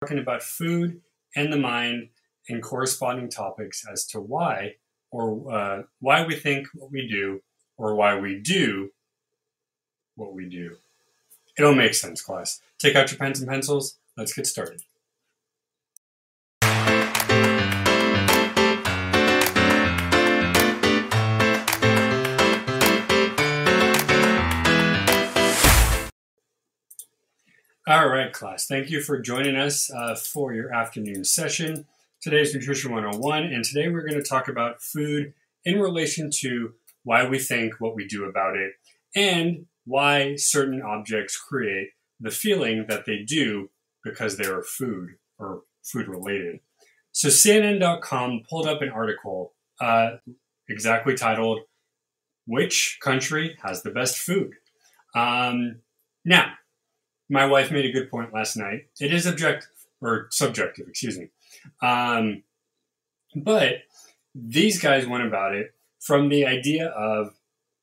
talking about food and the mind and corresponding topics as to why or uh, why we think what we do or why we do what we do. It'll make sense, class. Take out your pens and pencils. Let's get started. All right, class. Thank you for joining us uh, for your afternoon session. Today's Nutrition 101, and today we're going to talk about food in relation to why we think what we do about it and why certain objects create the feeling that they do because they are food or food related. So, CNN.com pulled up an article uh, exactly titled, Which Country Has the Best Food? Um, now, my wife made a good point last night. It is objective or subjective, excuse me. Um, but these guys went about it from the idea of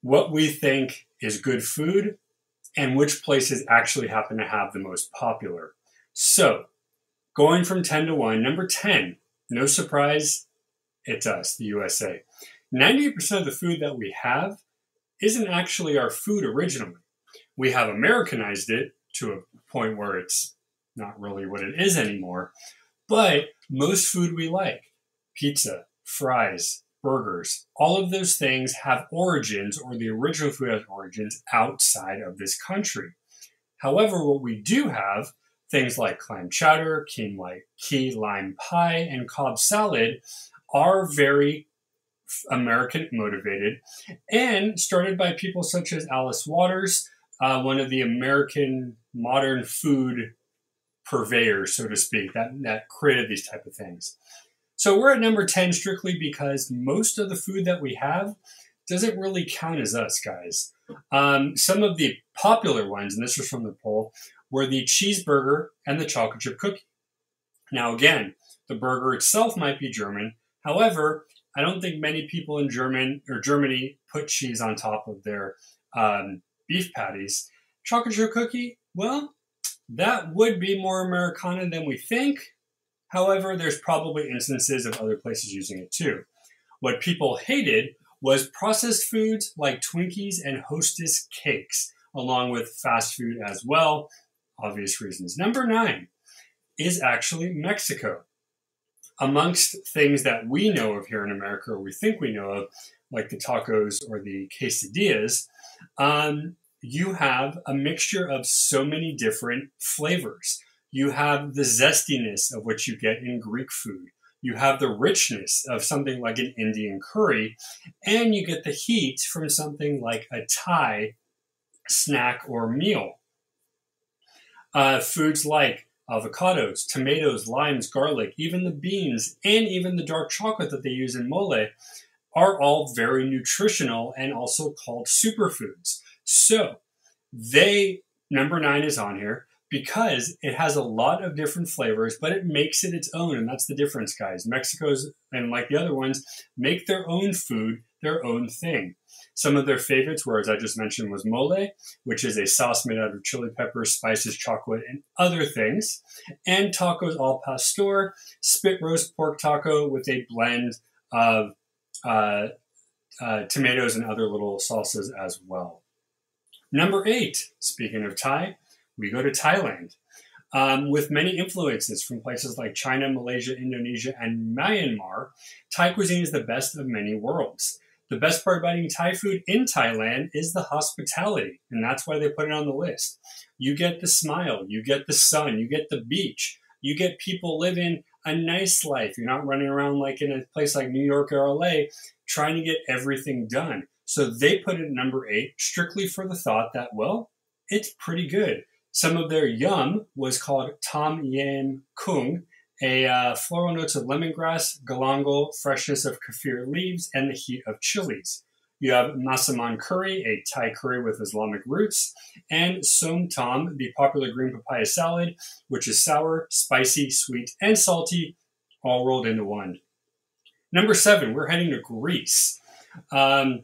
what we think is good food and which places actually happen to have the most popular. So, going from 10 to 1, number 10, no surprise, it's us, the USA. 98% of the food that we have isn't actually our food originally. We have Americanized it to a point where it's not really what it is anymore. But most food we like, pizza, fries, burgers, all of those things have origins or the original food has origins outside of this country. However, what we do have, things like clam chowder, key lime pie, and Cobb salad, are very American motivated and started by people such as Alice Waters, uh, one of the American modern food purveyors, so to speak, that, that created these type of things. So we're at number 10 strictly because most of the food that we have doesn't really count as us, guys. Um, some of the popular ones, and this was from the poll, were the cheeseburger and the chocolate chip cookie. Now, again, the burger itself might be German. However, I don't think many people in German or Germany put cheese on top of their um, beef patties. Chocolate chip cookie, well, that would be more Americana than we think. However, there's probably instances of other places using it too. What people hated was processed foods like Twinkies and Hostess cakes, along with fast food as well. Obvious reasons. Number nine is actually Mexico. Amongst things that we know of here in America, or we think we know of, like the tacos or the quesadillas, um, you have a mixture of so many different flavors. You have the zestiness of what you get in Greek food. You have the richness of something like an Indian curry, and you get the heat from something like a Thai snack or meal. Uh, foods like avocados, tomatoes, limes, garlic, even the beans, and even the dark chocolate that they use in mole are all very nutritional and also called superfoods. So they, number nine is on here because it has a lot of different flavors, but it makes it its own. And that's the difference, guys. Mexico's, and like the other ones, make their own food their own thing. Some of their favorites were, as I just mentioned, was mole, which is a sauce made out of chili peppers, spices, chocolate, and other things. And tacos al pastor, spit roast pork taco with a blend of uh, uh, tomatoes and other little salsas as well. Number eight, speaking of Thai, we go to Thailand. Um, with many influences from places like China, Malaysia, Indonesia, and Myanmar, Thai cuisine is the best of many worlds. The best part about eating Thai food in Thailand is the hospitality, and that's why they put it on the list. You get the smile, you get the sun, you get the beach, you get people living a nice life. You're not running around like in a place like New York or LA trying to get everything done. So they put it number eight strictly for the thought that, well, it's pretty good. Some of their yum was called Tom Yam Kung, a uh, floral notes of lemongrass, galangal, freshness of kaffir leaves, and the heat of chilies. You have Masaman curry, a Thai curry with Islamic roots, and Som Tom, the popular green papaya salad, which is sour, spicy, sweet, and salty, all rolled into one. Number seven, we're heading to Greece. Um,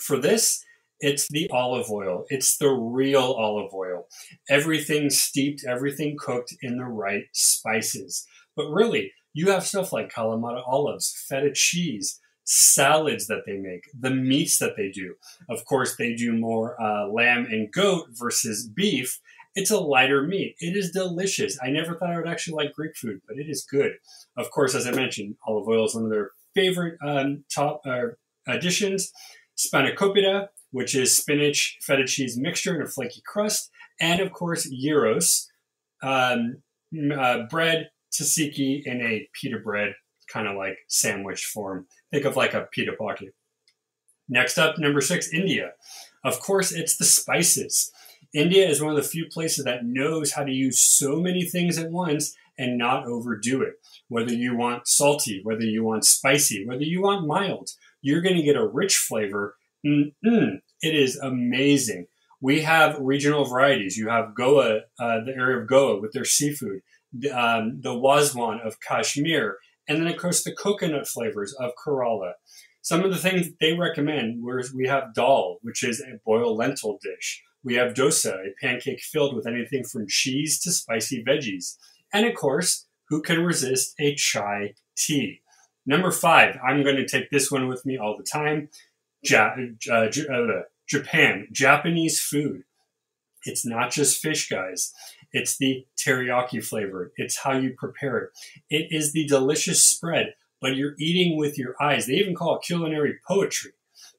for this, It's the olive oil. It's the real olive oil. Everything steeped, everything cooked in the right spices. But really, you have stuff like Kalamata olives, feta cheese, salads that they make, the meats that they do. Of course, they do more uh, lamb and goat versus beef. It's a lighter meat. It is delicious. I never thought I would actually like Greek food, but it is good. Of course, as I mentioned, olive oil is one of their favorite um, top uh, additions. Spanakopita, which is spinach feta cheese mixture in a flaky crust, and of course gyros, um, uh, bread tzatziki in a pita bread kind of like sandwich form. Think of like a pita pocket. Next up, number six, India. Of course, it's the spices. India is one of the few places that knows how to use so many things at once and not overdo it. Whether you want salty, whether you want spicy, whether you want mild, you're going to get a rich flavor. Mm-mm, it is amazing. We have regional varieties. You have Goa, uh, the area of Goa with their seafood, um, the Wazwan of Kashmir, and then of course the coconut flavors of Kerala. Some of the things they recommend, whereas we have dal, which is a boiled lentil dish. We have dosa, a pancake filled with anything from cheese to spicy veggies. And of course, who can resist a chai tea? Number five, I'm going to take this one with me all the time. Ja- uh, uh, Japan, Japanese food. It's not just fish, guys. It's the teriyaki flavor. It's how you prepare it. It is the delicious spread, but you're eating with your eyes. They even call it culinary poetry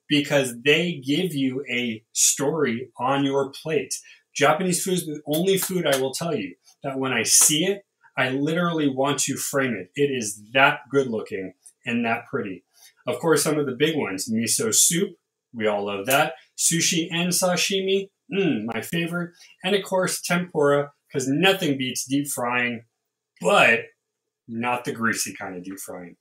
because they give you a story on your plate. Japanese food is the only food I will tell you that when I see it, I literally want to frame it. It is that good looking and that pretty. Of course, some of the big ones miso soup, we all love that. Sushi and sashimi, mm, my favorite. And of course, tempura, because nothing beats deep frying, but not the greasy kind of deep frying.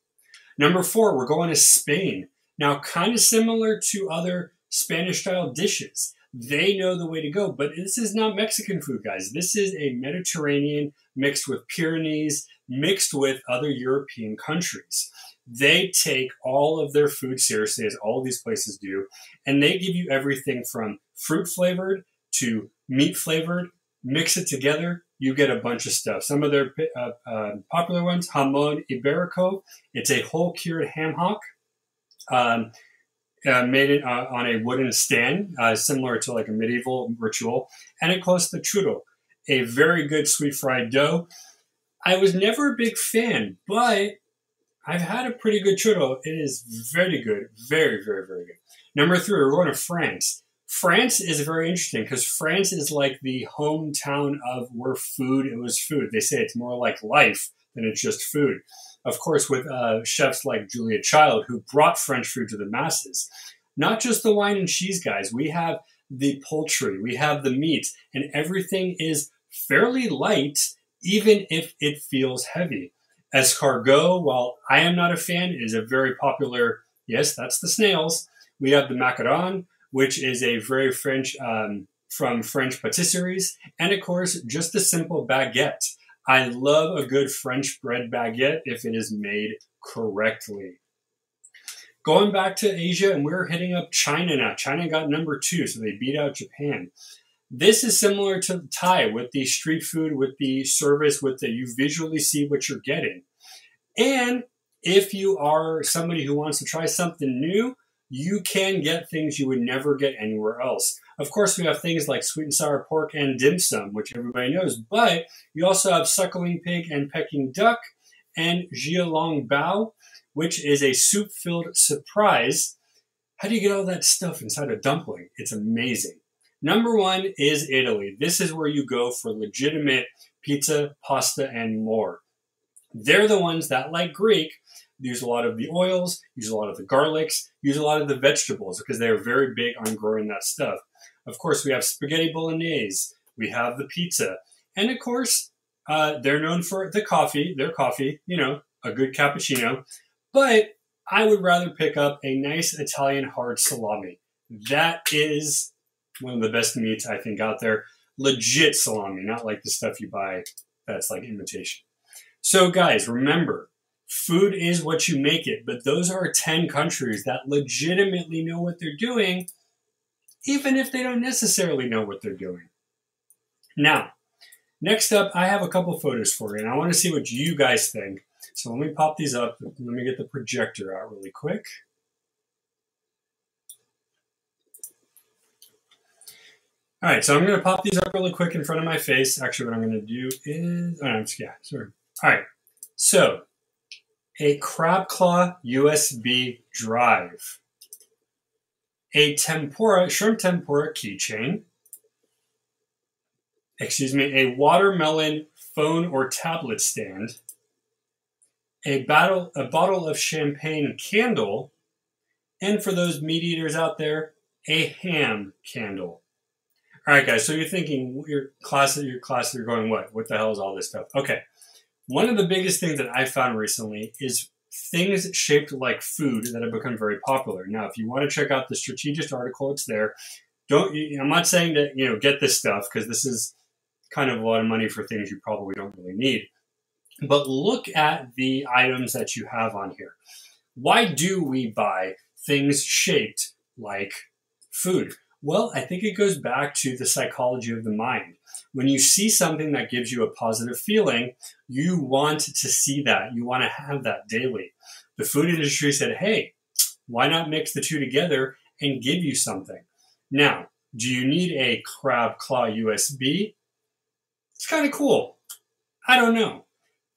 Number four, we're going to Spain. Now, kind of similar to other Spanish style dishes. They know the way to go, but this is not Mexican food, guys. This is a Mediterranean mixed with Pyrenees, mixed with other European countries. They take all of their food seriously, as all these places do, and they give you everything from fruit flavored to meat flavored mix it together, you get a bunch of stuff. Some of their uh, uh, popular ones, jamón ibérico. It's a whole cured ham hock, um, uh, made uh, on a wooden stand, uh, similar to like a medieval ritual. And it course, the churro, a very good sweet fried dough. I was never a big fan, but I've had a pretty good churro. It is very good, very, very, very good. Number three, we're going to France. France is very interesting because France is like the hometown of where food it was food. They say it's more like life than it's just food. Of course, with uh, chefs like Julia Child who brought French food to the masses. Not just the wine and cheese guys. We have the poultry, we have the meat, and everything is fairly light, even if it feels heavy. Escargot, while I am not a fan, is a very popular. Yes, that's the snails. We have the macaron, which is a very French um, from French patisseries, and of course, just a simple baguette. I love a good French bread baguette if it is made correctly. Going back to Asia, and we're hitting up China now. China got number two, so they beat out Japan. This is similar to Thai with the street food, with the service, with the you visually see what you're getting. And if you are somebody who wants to try something new, you can get things you would never get anywhere else. Of course, we have things like sweet and sour pork and dim sum, which everybody knows, but you also have suckling pig and Peking duck and xiaolong bao, which is a soup filled surprise. How do you get all that stuff inside a dumpling? It's amazing. Number one is Italy. This is where you go for legitimate pizza, pasta, and more. They're the ones that, like Greek, use a lot of the oils, use a lot of the garlics, use a lot of the vegetables because they are very big on growing that stuff. Of course, we have spaghetti bolognese, we have the pizza, and of course, uh, they're known for the coffee, their coffee, you know, a good cappuccino. But I would rather pick up a nice Italian hard salami. That is one of the best meats I think out there. Legit salami, not like the stuff you buy that's like imitation. So, guys, remember food is what you make it. But those are 10 countries that legitimately know what they're doing even if they don't necessarily know what they're doing. Now, next up, I have a couple photos for you, and I want to see what you guys think. So let me pop these up. Let me get the projector out really quick. All right, so I'm going to pop these up really quick in front of my face. Actually, what I'm going to do is, oh, yeah, sorry. All right, so a crab claw USB drive, a tempura, shrimp tempura keychain, excuse me, a watermelon phone or tablet stand, a, battle, a bottle of champagne candle, and for those meat eaters out there, a ham candle. All right, guys. So you're thinking your class, your class, you're going what? What the hell is all this stuff? Okay. One of the biggest things that I found recently is things shaped like food that have become very popular. Now, if you want to check out the strategist article, it's there. Don't. I'm not saying to you know get this stuff because this is kind of a lot of money for things you probably don't really need. But look at the items that you have on here. Why do we buy things shaped like food? Well, I think it goes back to the psychology of the mind. When you see something that gives you a positive feeling, you want to see that. You want to have that daily. The food industry said, hey, why not mix the two together and give you something? Now, do you need a crab claw USB? It's kind of cool. I don't know.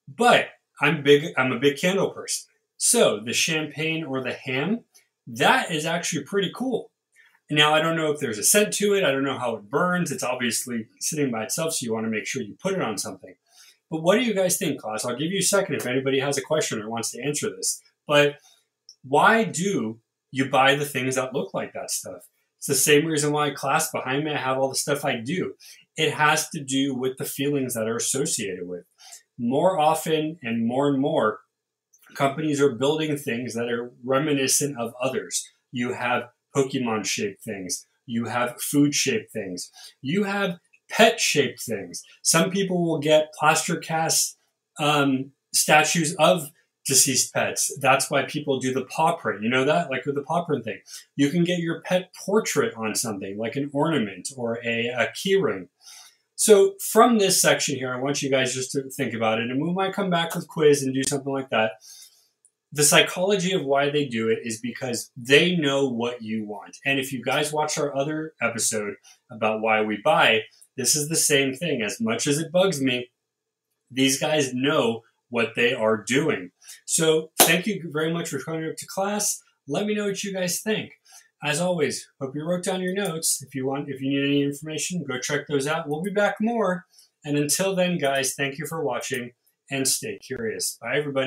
But I'm big I'm a big candle person. So the champagne or the ham, that is actually pretty cool. Now, I don't know if there's a scent to it. I don't know how it burns. It's obviously sitting by itself, so you want to make sure you put it on something. But what do you guys think, class? I'll give you a second if anybody has a question or wants to answer this. But why do you buy the things that look like that stuff? It's the same reason why class behind me I have all the stuff I do. It has to do with the feelings that are associated with. More often and more and more, companies are building things that are reminiscent of others. You have Pokemon shaped things. You have food shaped things. You have pet shaped things. Some people will get plaster cast um, statues of deceased pets. That's why people do the paw print. You know that? Like with the paw print thing. You can get your pet portrait on something, like an ornament or a, a key ring. So from this section here, I want you guys just to think about it, and we might come back with quiz and do something like that the psychology of why they do it is because they know what you want. And if you guys watch our other episode about why we buy, this is the same thing. As much as it bugs me, these guys know what they are doing. So thank you very much for coming up to class. Let me know what you guys think. As always, hope you wrote down your notes. If you want, if you need any information, go check those out. We'll be back more. And until then, guys, thank you for watching and stay curious. Bye, everybody.